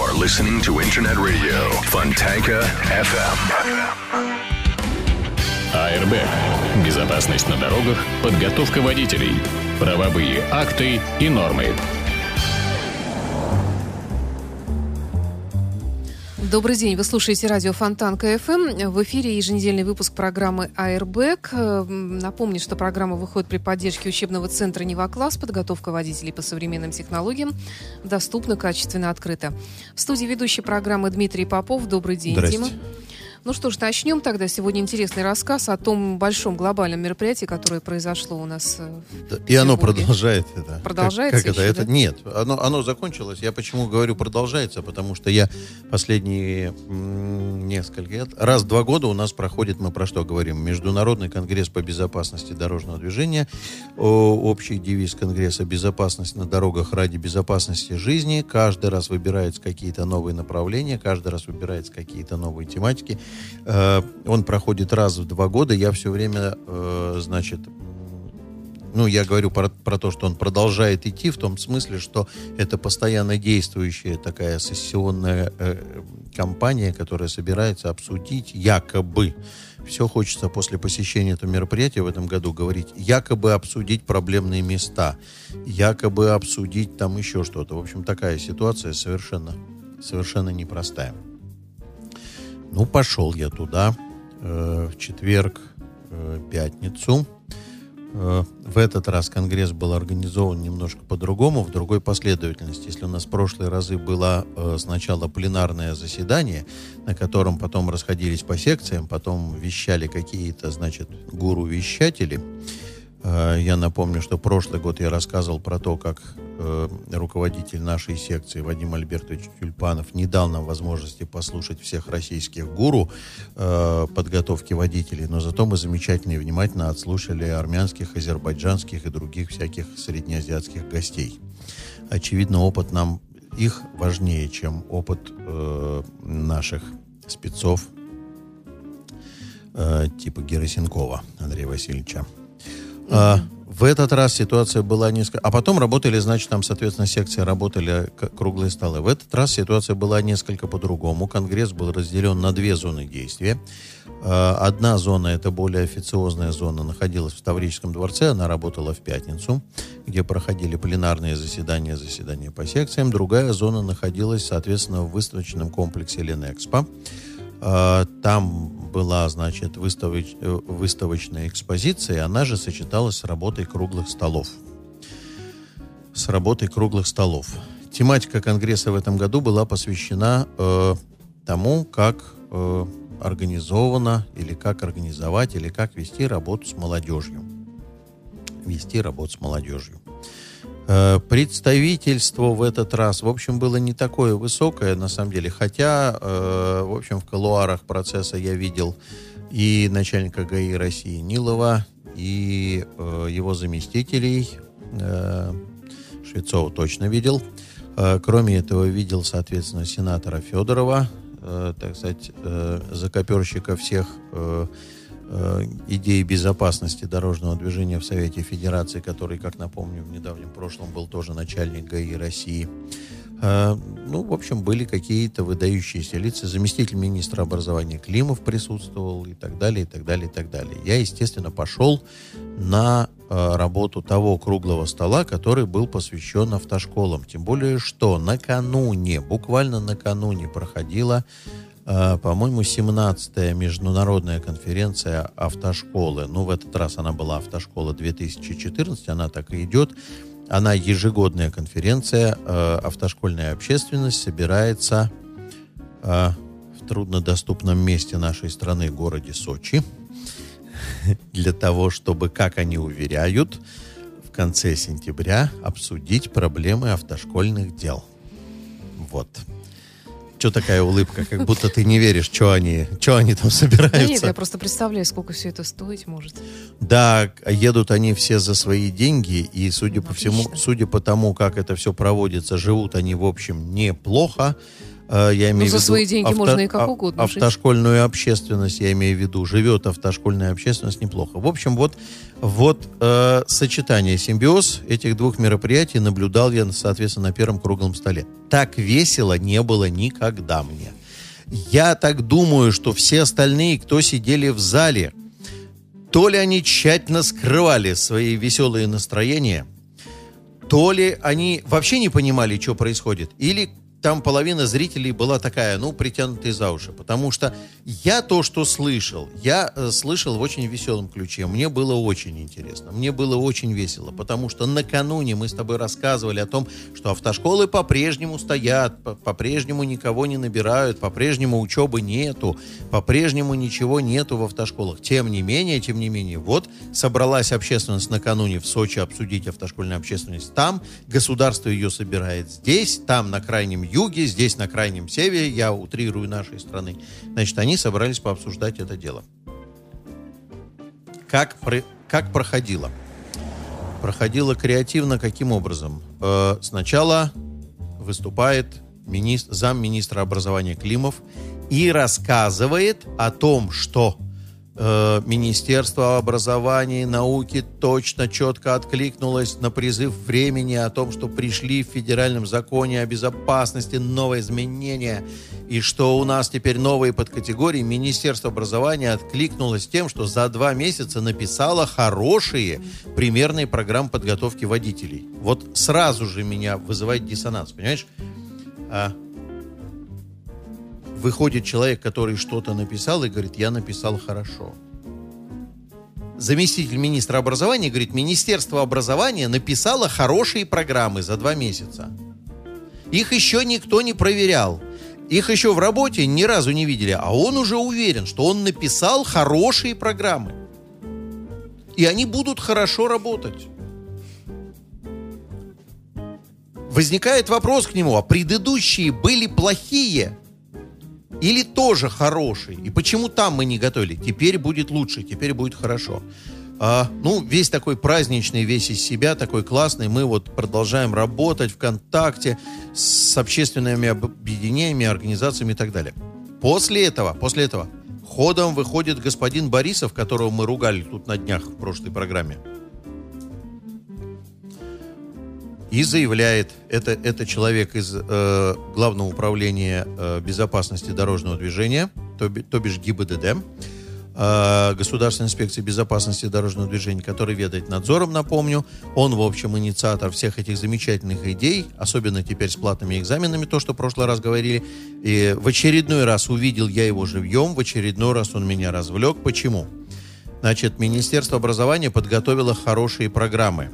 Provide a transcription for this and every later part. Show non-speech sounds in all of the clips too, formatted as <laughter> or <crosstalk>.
are listening to Internet Radio Fontanka FM. Airbag. Безопасность на дорогах, подготовка водителей, правовые акты и нормы. Добрый день, вы слушаете радио Фонтанка FM. В эфире еженедельный выпуск программы «Airbag». Напомню, что программа выходит при поддержке учебного центра «Нева-класс». Подготовка водителей по современным технологиям доступна, качественно, открыта. В студии ведущей программы Дмитрий Попов. Добрый день, Здрасте. Дима. Ну что ж, начнем тогда. Сегодня интересный рассказ о том большом глобальном мероприятии, которое произошло у нас э, в Да, И оно продолжает это. Продолжается Как, как еще, это? да? Нет, оно, оно закончилось. Я почему говорю продолжается, потому что я последние несколько лет, раз в два года у нас проходит, мы про что говорим, Международный конгресс по безопасности дорожного движения, общий девиз конгресса «Безопасность на дорогах ради безопасности жизни». Каждый раз выбираются какие-то новые направления, каждый раз выбираются какие-то новые тематики. Э, Он проходит раз в два года. Я все время, э, значит, ну, я говорю про, про то, что он продолжает идти, в том смысле, что это постоянно действующая такая сессионная э, компания, которая собирается обсудить якобы. Все хочется после посещения этого мероприятия в этом году говорить, якобы обсудить проблемные места, якобы обсудить там еще что-то. В общем, такая ситуация совершенно, совершенно непростая. Ну, пошел я туда э, в четверг, э, пятницу. Э, В этот раз конгресс был организован немножко по-другому, в другой последовательности. Если у нас в прошлые разы было э, сначала пленарное заседание, на котором потом расходились по секциям, потом вещали какие-то, значит, гуру-вещатели. Э, Я напомню, что прошлый год я рассказывал про то, как э, руководитель нашей секции Вадим Альбертович Тюльпанов не дал нам возможности послушать всех российских гуру э, подготовки водителей, но зато мы замечательно и внимательно отслушали армянских, азербайджанских и других всяких среднеазиатских гостей. Очевидно, опыт нам их важнее, чем опыт э, наших спецов э, типа Герасенкова Андрея Васильевича. А, в этот раз ситуация была несколько... А потом работали, значит, там, соответственно, секции работали к- круглые столы. В этот раз ситуация была несколько по-другому. Конгресс был разделен на две зоны действия. А, Одна зона, это более официозная зона, находилась в Таврическом дворце. Она работала в пятницу, где проходили пленарные заседания, заседания по секциям. Другая зона находилась, соответственно, в выставочном комплексе Ленэкспо. А, Там была, значит, выставоч- э, выставочная экспозиция, она же сочеталась с работой круглых столов. С работой круглых столов. Тематика конгресса в этом году была посвящена э, тому, как э, организовано, или как организовать, или как вести работу с молодежью. Вести работу с молодежью. Э, Представительство в этот раз, в общем, было не такое высокое, на самом деле. Хотя, э, в общем, в колуарах процесса я видел и начальника ГАИ России Нилова, и э, его заместителей. Швецова точно видел. Кроме этого, видел, соответственно, сенатора Федорова, так сказать, закоперщика всех э, идей безопасности дорожного движения в Совете Федерации, который, как напомню, в недавнем прошлом был тоже начальник ГАИ России. Э, Ну, в общем, были какие-то выдающиеся лица. Заместитель министра образования Климов присутствовал и так далее, и так далее, и так далее. Я, естественно, пошел на э, работу того круглого стола, который был посвящен автошколам. Тем более, что накануне, буквально накануне проходила по-моему, 17-я международная конференция автошколы. Ну, в этот раз она была автошкола 2014, она так и идет. Она ежегодная конференция, э, автошкольная общественность собирается э, в труднодоступном месте нашей страны, городе Сочи, <laughs> для того, чтобы, как они уверяют, в конце сентября обсудить проблемы автошкольных дел. Вот. Что такая улыбка? Как будто ты не веришь, что они, что они там Да собираются. нет, я просто представляю, сколько все это стоить может. Да, едут они все за свои деньги, и судя Ну, по всему, судя по тому, как это все проводится, живут они, в общем, неплохо. Э, я имею Ну, в за виду свои деньги можно и как угодно жить. автошкольную общественность, я имею в виду, живет автошкольная общественность неплохо. В общем, вот, вот э, сочетание, симбиоз этих двух мероприятий наблюдал я, соответственно, на первом круглом столе. Так весело не было никогда мне. Я так думаю, что все остальные, кто сидели в зале, то ли они тщательно скрывали свои веселые настроения, то ли они вообще не понимали, что происходит, или там половина зрителей была такая, ну, притянутая за уши. Потому что я то, что слышал, я э, слышал в очень веселом ключе. Мне было очень интересно, мне было очень весело. Потому что накануне мы с тобой рассказывали о том, что автошколы по-прежнему стоят, по- по-прежнему никого не набирают, по-прежнему учебы нету, по-прежнему ничего нету в автошколах. Тем не менее, тем не менее, вот собралась общественность накануне в Сочи обсудить общественную общественность там, государство ее собирает здесь, там на крайнем юге, здесь на крайнем севере, я утрирую нашей страны. Значит, они собрались пообсуждать это дело. Как, про- как проходило? Проходило креативно каким образом? Э, сначала выступает министр, замминистра образования Климов и рассказывает о том, что Министерство образования и науки точно, четко откликнулось на призыв времени о том, что пришли в федеральном законе о безопасности новые изменения, и что у нас теперь новые подкатегории. Министерство образования откликнулось тем, что за два месяца написало хорошие примерные программы подготовки водителей. Вот сразу же меня вызывает диссонанс, понимаешь? Выходит человек, который что-то написал и говорит, я написал хорошо. Заместитель министра образования говорит, Министерство образования написало хорошие программы за два месяца. Их еще никто не проверял. Их еще в работе ни разу не видели. А он уже уверен, что он написал хорошие программы. И они будут хорошо работать. Возникает вопрос к нему, а предыдущие были плохие или тоже хорошие? И почему там мы не готовили? Теперь будет лучше, теперь будет хорошо. А, ну, весь такой праздничный, весь из себя, такой классный. Мы вот продолжаем работать в контакте с общественными объединениями, организациями и так далее. После этого, после этого ходом выходит господин Борисов, которого мы ругали тут на днях в прошлой программе. И заявляет, это, это человек из э, Главного управления э, безопасности дорожного движения, то, то бишь ГИБДД, э, Государственной инспекции безопасности дорожного движения, который ведает надзором, напомню. Он, в общем, инициатор всех этих замечательных идей, особенно теперь с платными экзаменами, то, что в прошлый раз говорили. И в очередной раз увидел я его живьем, в очередной раз он меня развлек. Почему? Значит, Министерство образования подготовило хорошие программы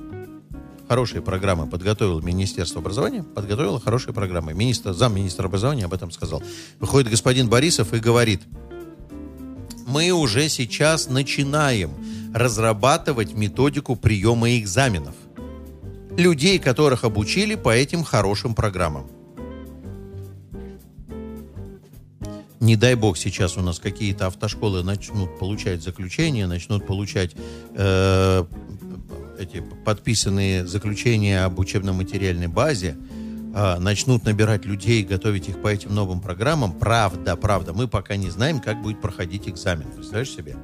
хорошие программы подготовил Министерство образования, подготовило хорошие программы. Министр, замминистра образования об этом сказал. Выходит господин Борисов и говорит, мы уже сейчас начинаем разрабатывать методику приема экзаменов. Людей, которых обучили по этим хорошим программам. Не дай бог сейчас у нас какие-то автошколы начнут получать заключения, начнут получать э, эти подписанные заключения об учебно-материальной базе, а, начнут набирать людей, готовить их по этим новым программам, правда, правда, мы пока не знаем, как будет проходить экзамен. Представляешь себе?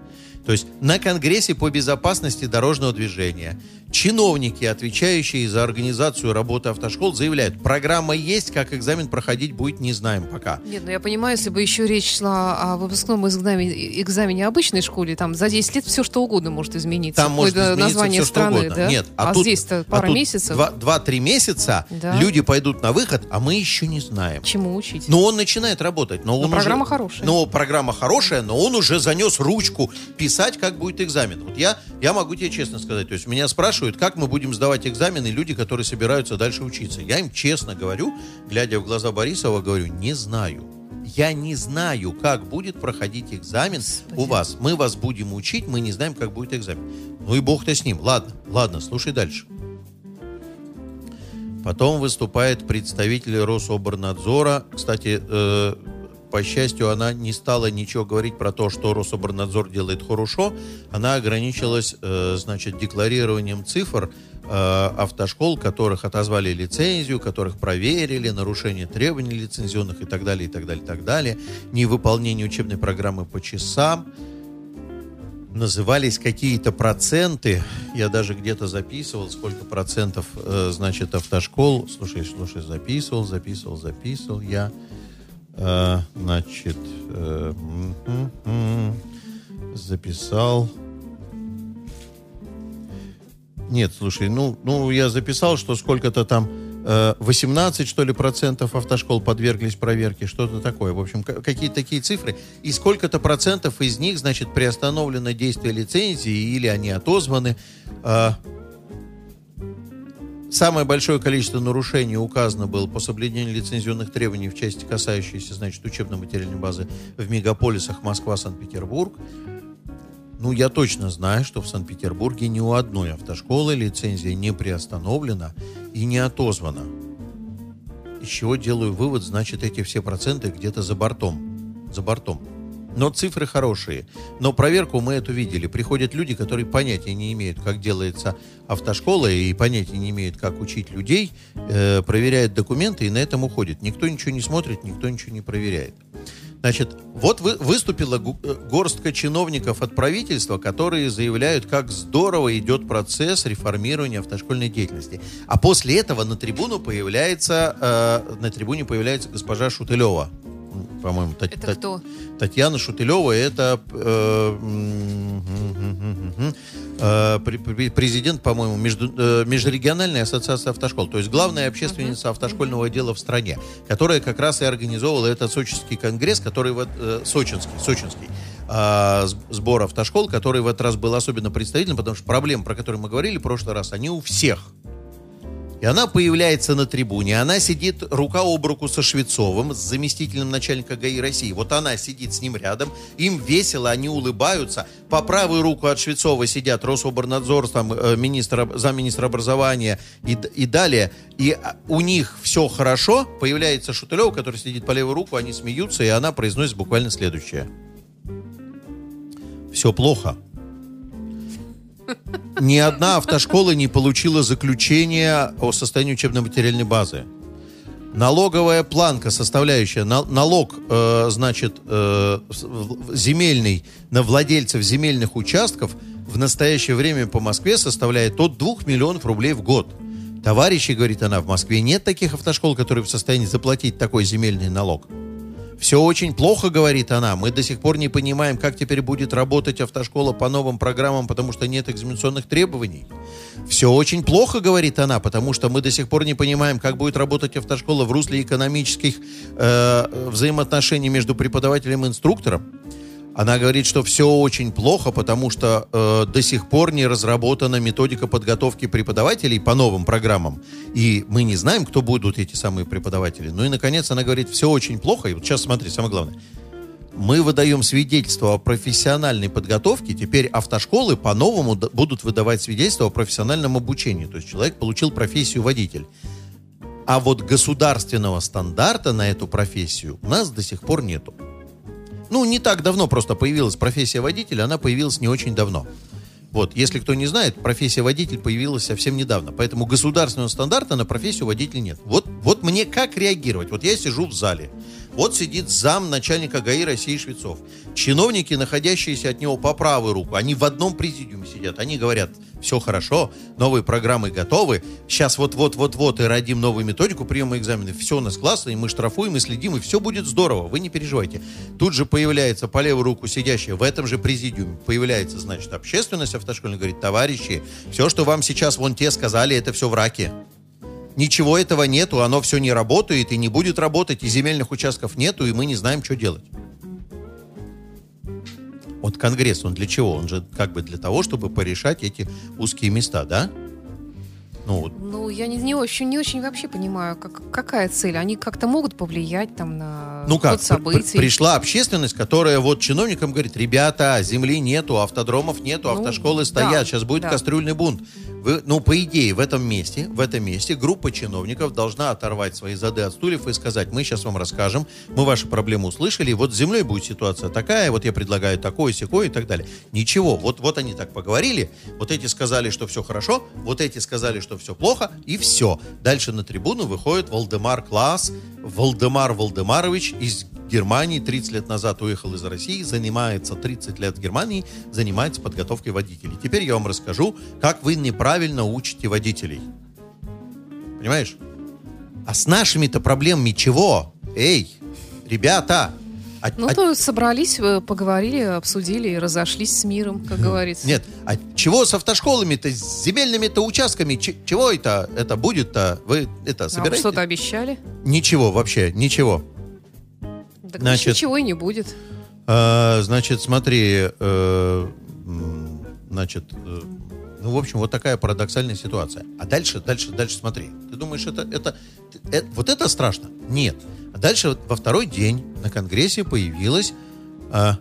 То есть на Конгрессе по безопасности дорожного движения чиновники, отвечающие за организацию работы автошкол, заявляют, программа есть, как экзамен проходить будет, не знаем пока. Нет, ну я понимаю, если бы еще речь шла о выпускном экзамене, экзамене обычной школе, там за 10 лет все что угодно может измениться. Там может измениться название все, страны, что угодно. да? Нет, а, тут- здесь-то а пара тут месяцев. два- Два-три месяца Да. люди пойдут на выход, а мы еще не знаем. Чему учить? Но он начинает работать. Но, он программа уже- хорошая. Но программа хорошая, но он уже занес ручку писать, как будет экзамен. Вот я, я могу тебе честно сказать. То есть меня спрашивают, как мы будем сдавать экзамены люди, которые собираются дальше учиться. Я им честно говорю, глядя в глаза Борисова, говорю, не знаю. Я не знаю, как будет проходить экзамен Господи. у вас. Мы вас будем учить, мы не знаем, как будет экзамен. Ну и бог-то с ним. Ладно, ладно, слушай дальше. Потом выступает представитель Рособорнадзора. Кстати, э, по счастью, она не стала ничего говорить про то, что Рособорнадзор делает хорошо. Она ограничилась, э, значит, декларированием цифр э, автошкол, которых отозвали лицензию, которых проверили, нарушение требований лицензионных и так далее, и так далее, и так далее, невыполнение учебной программы по часам, назывались какие-то проценты. Я даже где-то записывал, сколько процентов, э, значит, автошкол. Слушай, слушай, записывал, записывал, записывал я. Э, значит, э, записал. Нет, слушай, ну, ну я записал, что сколько-то там 18, что ли, процентов автошкол подверглись проверке, что-то такое. В общем, какие-то такие цифры. И сколько-то процентов из них, значит, приостановлено действие лицензии или они отозваны. А, самое большое количество нарушений указано было по соблюдению лицензионных требований в части, касающейся, значит, учебно-материальной базы в мегаполисах Москва, Санкт-Петербург. Ну, я точно знаю, что в Санкт-Петербурге ни у одной автошколы лицензия не приостановлена и не отозвана. Из чего делаю вывод, значит, эти все проценты где-то за бортом. За бортом. Но цифры хорошие. Но проверку мы эту видели. Приходят люди, которые понятия не имеют, как делается автошкола, и понятия не имеют, как учить людей, э, проверяют документы и на этом уходят. Никто ничего не смотрит, никто ничего не проверяет. Значит, вот вы, выступила э, горстка чиновников от правительства, которые заявляют, как здорово идет процесс реформирования автошкольной деятельности. А после этого на трибуну появляется, э, на трибуне появляется госпожа Шутылева. По-моему, Тат, это кто? Татьяна Шутылева, это э, э, президент, по-моему, между, э, Межрегиональной ассоциации автошкол, то есть главная общественница автошкольного отдела в стране, которая как раз и организовывала этот сочинский конгресс, который вот, э, сочинский, сочинский, э, сбор автошкол, который в этот раз был особенно представительным, потому что проблемы, про которые мы говорили в прошлый раз, они у всех. И она появляется на трибуне, она сидит рука об руку со Швецовым, с заместителем начальника ГАИ России. Вот она сидит с ним рядом, им весело, они улыбаются. По правую руку от Швецова сидят Рособорнадзор, там, э, министр, замминистра образования и, и далее. И а, у них все хорошо, появляется Шутылев, который сидит по левую руку, они смеются, и она произносит буквально следующее. Все плохо ни одна автошкола не получила заключение о состоянии учебно-материальной базы. Налоговая планка, составляющая на, налог, э, значит, э, земельный на владельцев земельных участков в настоящее время по Москве составляет от 2 миллионов рублей в год. Товарищи, говорит она, в Москве нет таких автошкол, которые в состоянии заплатить такой земельный налог. Все очень плохо, говорит она. Мы до сих пор не понимаем, как теперь будет работать автошкола по новым программам, потому что нет экзаменационных требований. Все очень плохо, говорит она, потому что мы до сих пор не понимаем, как будет работать автошкола в русле экономических э, взаимоотношений между преподавателем и инструктором. Она говорит, что все очень плохо, потому что э, до сих пор не разработана методика подготовки преподавателей по новым программам. И мы не знаем, кто будут эти самые преподаватели. Ну и, наконец, она говорит, все очень плохо. И вот сейчас смотри, самое главное. Мы выдаем свидетельство о профессиональной подготовке. Теперь автошколы по-новому будут выдавать свидетельство о профессиональном обучении. То есть человек получил профессию водитель. А вот государственного стандарта на эту профессию у нас до сих пор нету. Ну, не так давно просто появилась профессия водителя, она появилась не очень давно. Вот, если кто не знает, профессия водитель появилась совсем недавно, поэтому государственного стандарта на профессию водителя нет. Вот, вот мне как реагировать? Вот я сижу в зале, вот сидит зам начальника ГАИ России Швецов. Чиновники, находящиеся от него по правую руку, они в одном президиуме сидят. Они говорят, все хорошо, новые программы готовы. Сейчас вот-вот-вот-вот и родим новую методику приема экзаменов. Все у нас классно, и мы штрафуем, и следим, и все будет здорово. Вы не переживайте. Тут же появляется по левую руку сидящая в этом же президиуме. Появляется, значит, общественность автошкольная. Говорит, товарищи, все, что вам сейчас вон те сказали, это все враки. Ничего этого нету, оно все не работает и не будет работать, и земельных участков нету, и мы не знаем, что делать. Вот Конгресс, он для чего? Он же как бы для того, чтобы порешать эти узкие места, да? Ну, ну я не, не, очень, не очень вообще понимаю, как, какая цель. Они как-то могут повлиять там на ну как, событий. При, пришла общественность, которая вот чиновникам говорит, ребята, земли нету, автодромов нету, ну, автошколы стоят, да, сейчас будет да. кастрюльный бунт. Ну, по идее, в этом месте, в этом месте группа чиновников должна оторвать свои зады от стульев и сказать, мы сейчас вам расскажем, мы ваши проблемы услышали, вот с землей будет ситуация такая, вот я предлагаю такое, секое и так далее. Ничего, вот, вот они так поговорили, вот эти сказали, что все хорошо, вот эти сказали, что все плохо, и все. Дальше на трибуну выходит Валдемар Класс, Валдемар Валдемарович из Германии, 30 лет назад уехал из России, занимается 30 лет в Германии, занимается подготовкой водителей. Теперь я вам расскажу, как вы неправильно учите водителей. Понимаешь? А с нашими-то проблемами чего? Эй, ребята! А, ну, а... то собрались, э, поговорили, обсудили и разошлись с миром, как говорится. Нет, а чего с автошколами-то, с земельными-то участками? Ч- чего это, это будет-то? Вы это собираете? А что-то обещали? Ничего вообще, ничего. Так значит, ничего и не будет. Э, значит, смотри, э, значит, э, ну, в общем, вот такая парадоксальная ситуация. А дальше, дальше, дальше смотри. Ты думаешь, это, это, это вот это страшно? Нет. А дальше во второй день на Конгрессе появилась э,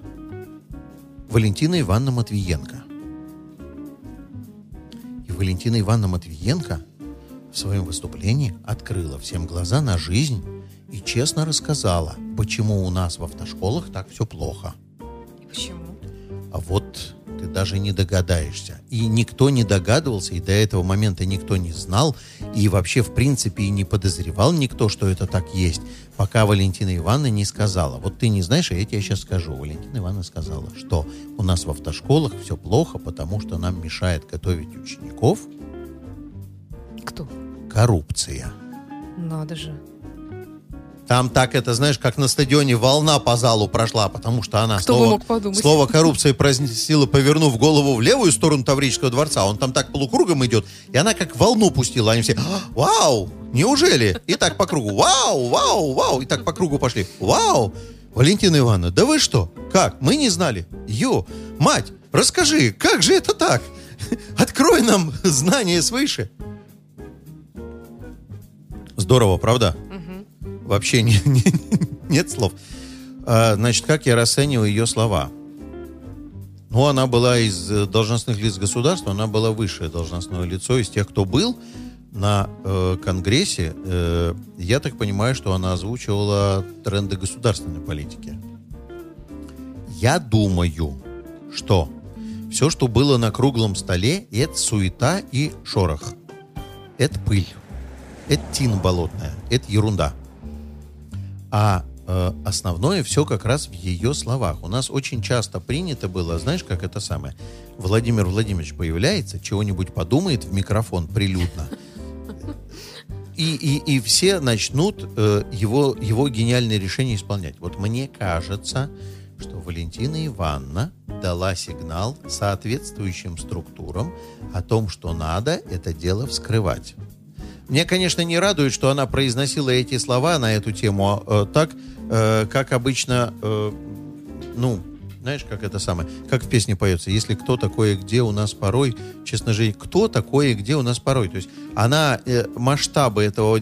Валентина Ивановна Матвиенко. И Валентина Ивановна Матвиенко в своем выступлении открыла всем глаза на жизнь и честно рассказала, почему у нас в автошколах так все плохо. И почему? А вот ты даже не догадаешься. И никто не догадывался, и до этого момента никто не знал, и вообще, в принципе, и не подозревал никто, что это так есть, пока Валентина Ивановна не сказала. Вот ты не знаешь, а я тебе сейчас скажу. Валентина Ивановна сказала, что у нас в автошколах все плохо, потому что нам мешает готовить учеников. Кто? Коррупция. Надо же. Там так это, знаешь, как на стадионе волна по залу прошла, потому что она Кто слово, слово коррупция произнесила, повернув голову в левую сторону Таврического дворца. Он там так полукругом идет, и она как волну пустила. Они все, «А, вау, неужели? И так по кругу, вау, вау, вау, и так по кругу пошли. Вау, Валентина Ивановна, да вы что? Как? Мы не знали. Ё, мать, расскажи, как же это так? Открой нам знания свыше. Здорово, правда? Вообще не, не, нет слов. А, значит, как я расцениваю ее слова? Ну, она была из э, должностных лиц государства, она была высшее должностное лицо из тех, кто был на э, Конгрессе. Э, я так понимаю, что она озвучивала тренды государственной политики. Я думаю, что все, что было на круглом столе, это суета и шорох. Это пыль. Это тина болотная. Это ерунда. А э, основное все как раз в ее словах. У нас очень часто принято было, знаешь, как это самое, Владимир Владимирович появляется, чего-нибудь подумает в микрофон прилюдно, и, и, и все начнут э, его, его гениальные решения исполнять. Вот мне кажется, что Валентина Ивановна дала сигнал соответствующим структурам о том, что надо это дело вскрывать. Мне, конечно, не радует, что она произносила эти слова на эту тему э, так, э, как обычно, э, ну, знаешь, как это самое, как в песне поется, если кто такое, где у нас порой, честно же, кто такое, где у нас порой. То есть она э, масштабы этого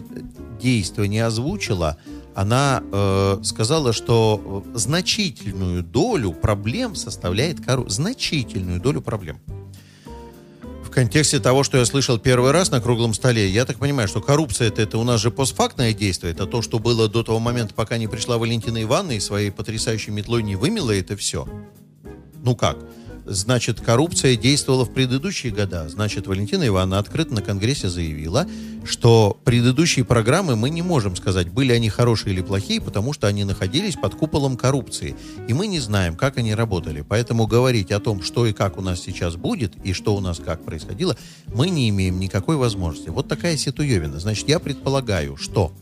действия не озвучила, она э, сказала, что значительную долю проблем составляет коррупция. Значительную долю проблем контексте того, что я слышал первый раз на круглом столе, я так понимаю, что коррупция это, это у нас же постфактное действие, это то, что было до того момента, пока не пришла Валентина Ивановна и своей потрясающей метлой не вымела это все. Ну как? Значит, коррупция действовала в предыдущие года. Значит, Валентина Ивановна открыто на Конгрессе заявила, что предыдущие программы мы не можем сказать, были они хорошие или плохие, потому что они находились под куполом коррупции. И мы не знаем, как они работали. Поэтому говорить о том, что и как у нас сейчас будет, и что у нас как происходило, мы не имеем никакой возможности. Вот такая ситуевина. Значит, я предполагаю, что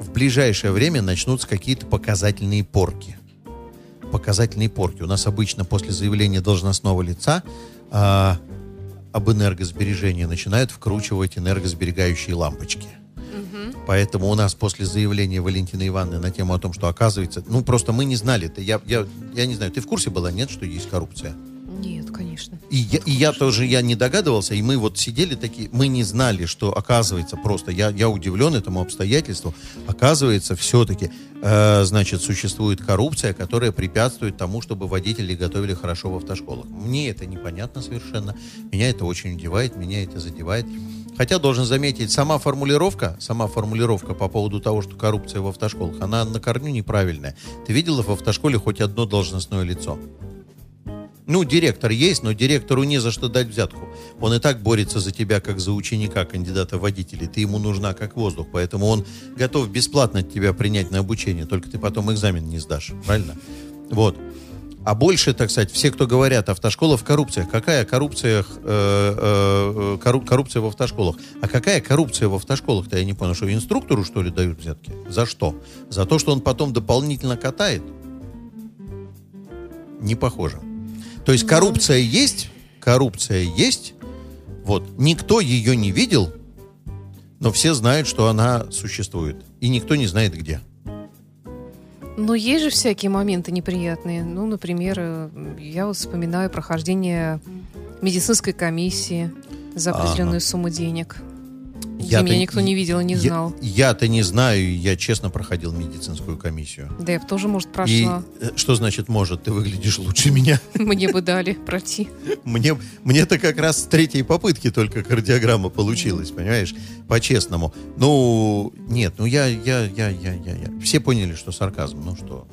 в ближайшее время начнутся какие-то показательные порки показательные порки. У нас обычно после заявления должностного лица а, об энергосбережении начинают вкручивать энергосберегающие лампочки. Угу. Поэтому у нас после заявления Валентины Ивановны на тему о том, что оказывается, ну просто мы не знали. Я, я, я не знаю, ты в курсе была, нет, что есть коррупция? Нет, конечно. И я, и я тоже, я не догадывался, и мы вот сидели такие, мы не знали, что оказывается просто, я, я удивлен этому обстоятельству, оказывается все-таки, э, значит, существует коррупция, которая препятствует тому, чтобы водители готовили хорошо в автошколах. Мне это непонятно совершенно, меня это очень удивает, меня это задевает. Хотя, должен заметить, сама формулировка, сама формулировка по поводу того, что коррупция в автошколах, она на корню неправильная. Ты видела в автошколе хоть одно должностное лицо? Ну, директор есть, но директору не за что дать взятку. Он и так борется за тебя, как за ученика, кандидата в водителей. Ты ему нужна как воздух, поэтому он готов бесплатно тебя принять на обучение, только ты потом экзамен не сдашь, правильно? Вот. А больше, так сказать, все, кто говорят, автошкола в коррупциях. Какая коррупция, э, э, корру, коррупция в автошколах? А какая коррупция в автошколах-то, я не понял, что инструктору, что ли, дают взятки? За что? За то, что он потом дополнительно катает? Не похоже. То есть коррупция есть, коррупция есть, вот, никто ее не видел, но все знают, что она существует. И никто не знает где. Но есть же всякие моменты неприятные. Ну, например, я вот вспоминаю прохождение медицинской комиссии за определенную ага. сумму денег. Я меня никто не видел и не знал. Я, то не знаю, я честно проходил медицинскую комиссию. Да, я тоже, может, прошла. И, э, что значит может? Ты выглядишь лучше меня. <laughs> Мне бы дали пройти. Мне, мне-то как раз с третьей попытки только кардиограмма получилась, понимаешь? По-честному. Ну, нет, ну я, я, я, я, я, я. Все поняли, что сарказм. Ну что,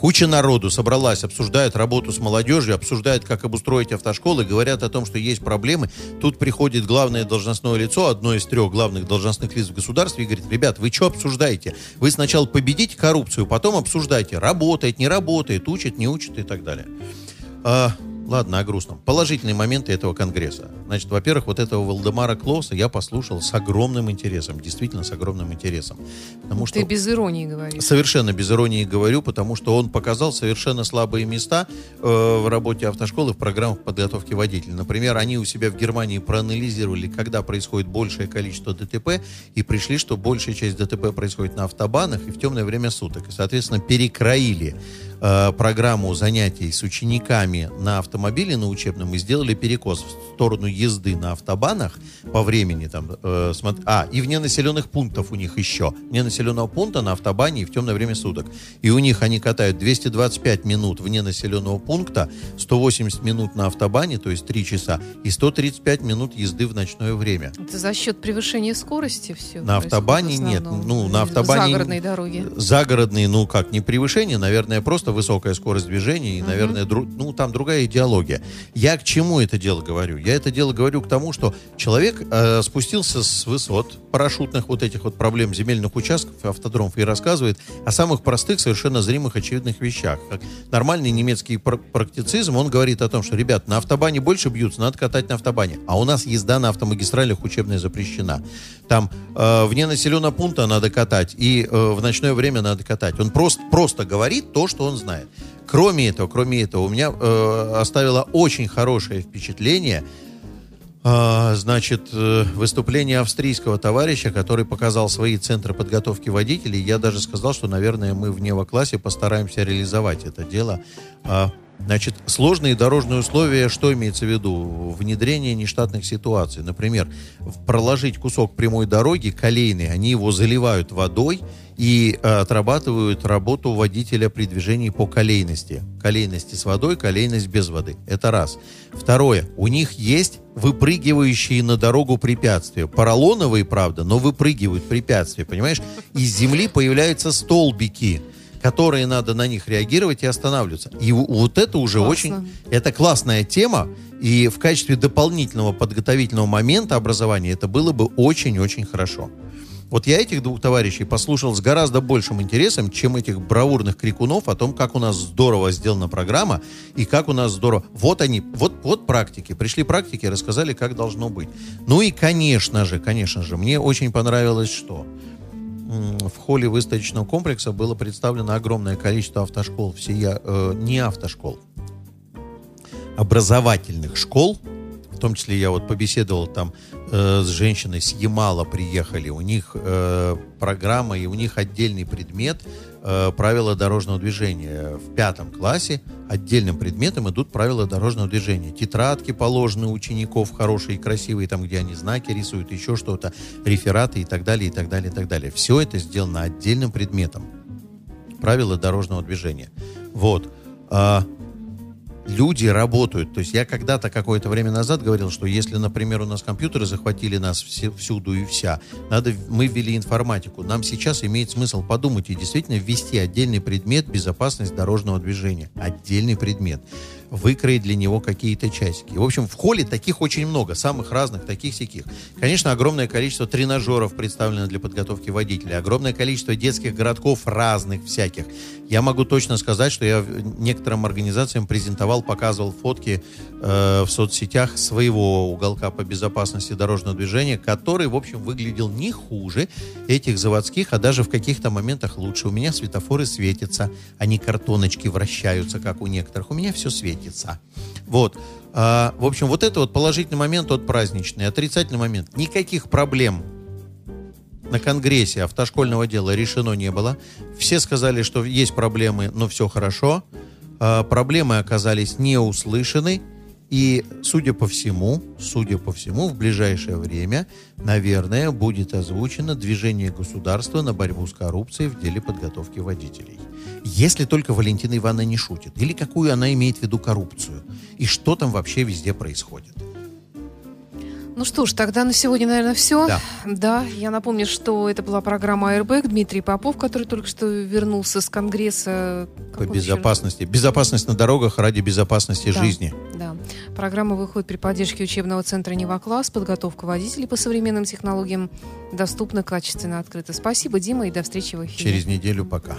Куча народу собралась, обсуждает работу с молодежью, обсуждает, как обустроить автошколы, говорят о том, что есть проблемы. Тут приходит главное должностное лицо, одно из трех главных должностных лиц в государстве, и говорит, ребят, вы что обсуждаете? Вы сначала победите коррупцию, потом обсуждайте, работает, не работает, учит, не учит и так далее. Ладно, о грустном. Положительные моменты этого конгресса. Значит, во-первых, вот этого Валдемара Клоса я послушал с огромным интересом. Действительно, с огромным интересом. Потому что... Ты без иронии говоришь. Совершенно без иронии говорю, потому что он показал совершенно слабые места э, в работе автошколы в программах подготовки водителей. Например, они у себя в Германии проанализировали, когда происходит большее количество ДТП, и пришли, что большая часть ДТП происходит на автобанах и в темное время суток. И, соответственно, перекроили э, программу занятий с учениками на автомобиле на учебном и сделали перекос в сторону езды на автобанах по времени там, э, смотри, а, и вне населенных пунктов у них еще. Вне населенного пункта на автобане и в темное время суток. И у них они катают 225 минут вне населенного пункта, 180 минут на автобане, то есть 3 часа, и 135 минут езды в ночное время. Это за счет превышения скорости все? На автобане нет. Ну, на автобане... Загородные дороги. Загородные, ну как, не превышение, наверное, просто просто высокая скорость движения, и, наверное, дру, ну, там другая идеология. Я к чему это дело говорю? Я это дело говорю к тому, что человек э, спустился с высот парашютных вот этих вот проблем земельных участков, автодромов, и рассказывает о самых простых, совершенно зримых, очевидных вещах. Как нормальный немецкий практицизм, он говорит о том, что, ребят, на автобане больше бьются, надо катать на автобане. А у нас езда на автомагистралях учебная запрещена. Там э, вне населенного пункта надо катать, и э, в ночное время надо катать. Он просто, просто говорит то, что он знает. Кроме этого, кроме этого, у меня э, оставило очень хорошее впечатление э, значит, э, выступление австрийского товарища, который показал свои центры подготовки водителей. Я даже сказал, что, наверное, мы в Нево-классе постараемся реализовать это дело. Э, Значит, сложные дорожные условия, что имеется в виду? Внедрение нештатных ситуаций. Например, проложить кусок прямой дороги, колейный, они его заливают водой и э, отрабатывают работу водителя при движении по колейности. Колейности с водой, колейность без воды. Это раз. Второе. У них есть выпрыгивающие на дорогу препятствия. Поролоновые, правда, но выпрыгивают препятствия, понимаешь? Из земли появляются столбики которые надо на них реагировать и останавливаться. И вот это уже Классно. очень... Это классная тема, и в качестве дополнительного подготовительного момента образования это было бы очень-очень хорошо. Вот я этих двух товарищей послушал с гораздо большим интересом, чем этих бравурных крикунов о том, как у нас здорово сделана программа и как у нас здорово. Вот они, вот, вот практики. Пришли практики, рассказали, как должно быть. Ну и, конечно же, конечно же, мне очень понравилось, что в холле выставочного комплекса было представлено огромное количество автошкол, всея, э, не автошкол, образовательных школ, в том числе я вот побеседовал там э, с женщиной с Ямала приехали, у них э, программа и у них отдельный предмет э, правила дорожного движения. В пятом классе отдельным предметом идут правила дорожного движения. Тетрадки положены у учеников хорошие, красивые, там, где они знаки рисуют, еще что-то, рефераты и так далее, и так далее, и так далее. Все это сделано отдельным предметом. Правила дорожного движения. Вот. А, люди работают. То есть я когда-то какое-то время назад говорил, что если, например, у нас компьютеры захватили нас все, всюду и вся, надо, мы ввели информатику. Нам сейчас имеет смысл подумать и действительно ввести отдельный предмет безопасность дорожного движения. Отдельный предмет выкроить для него какие-то часики. В общем, в холле таких очень много, самых разных, таких всяких. Конечно, огромное количество тренажеров представлено для подготовки водителей, огромное количество детских городков разных всяких. Я могу точно сказать, что я некоторым организациям презентовал, показывал фотки э, в соцсетях своего уголка по безопасности дорожного движения, который, в общем, выглядел не хуже этих заводских, а даже в каких-то моментах лучше. У меня светофоры светятся, они картоночки вращаются, как у некоторых. У меня все светится. Вот. А, в общем, вот это вот положительный момент, тот праздничный. Отрицательный момент. Никаких проблем на конгрессе автошкольного дела решено не было. Все сказали, что есть проблемы, но все хорошо. А, проблемы оказались не услышаны. И, судя по всему, судя по всему, в ближайшее время, наверное, будет озвучено движение государства на борьбу с коррупцией в деле подготовки водителей. Если только Валентина Ивановна не шутит. Или какую она имеет в виду коррупцию. И что там вообще везде происходит. Ну что ж, тогда на сегодня, наверное, все. Да. да, я напомню, что это была программа Airbag. Дмитрий Попов, который только что вернулся с Конгресса. По безопасности. Еще? Безопасность на дорогах ради безопасности да, жизни. Да. Программа выходит при поддержке учебного центра «Нева-класс». Подготовка водителей по современным технологиям доступна, качественно, открыта. Спасибо, Дима, и до встречи в эфире. Через неделю пока.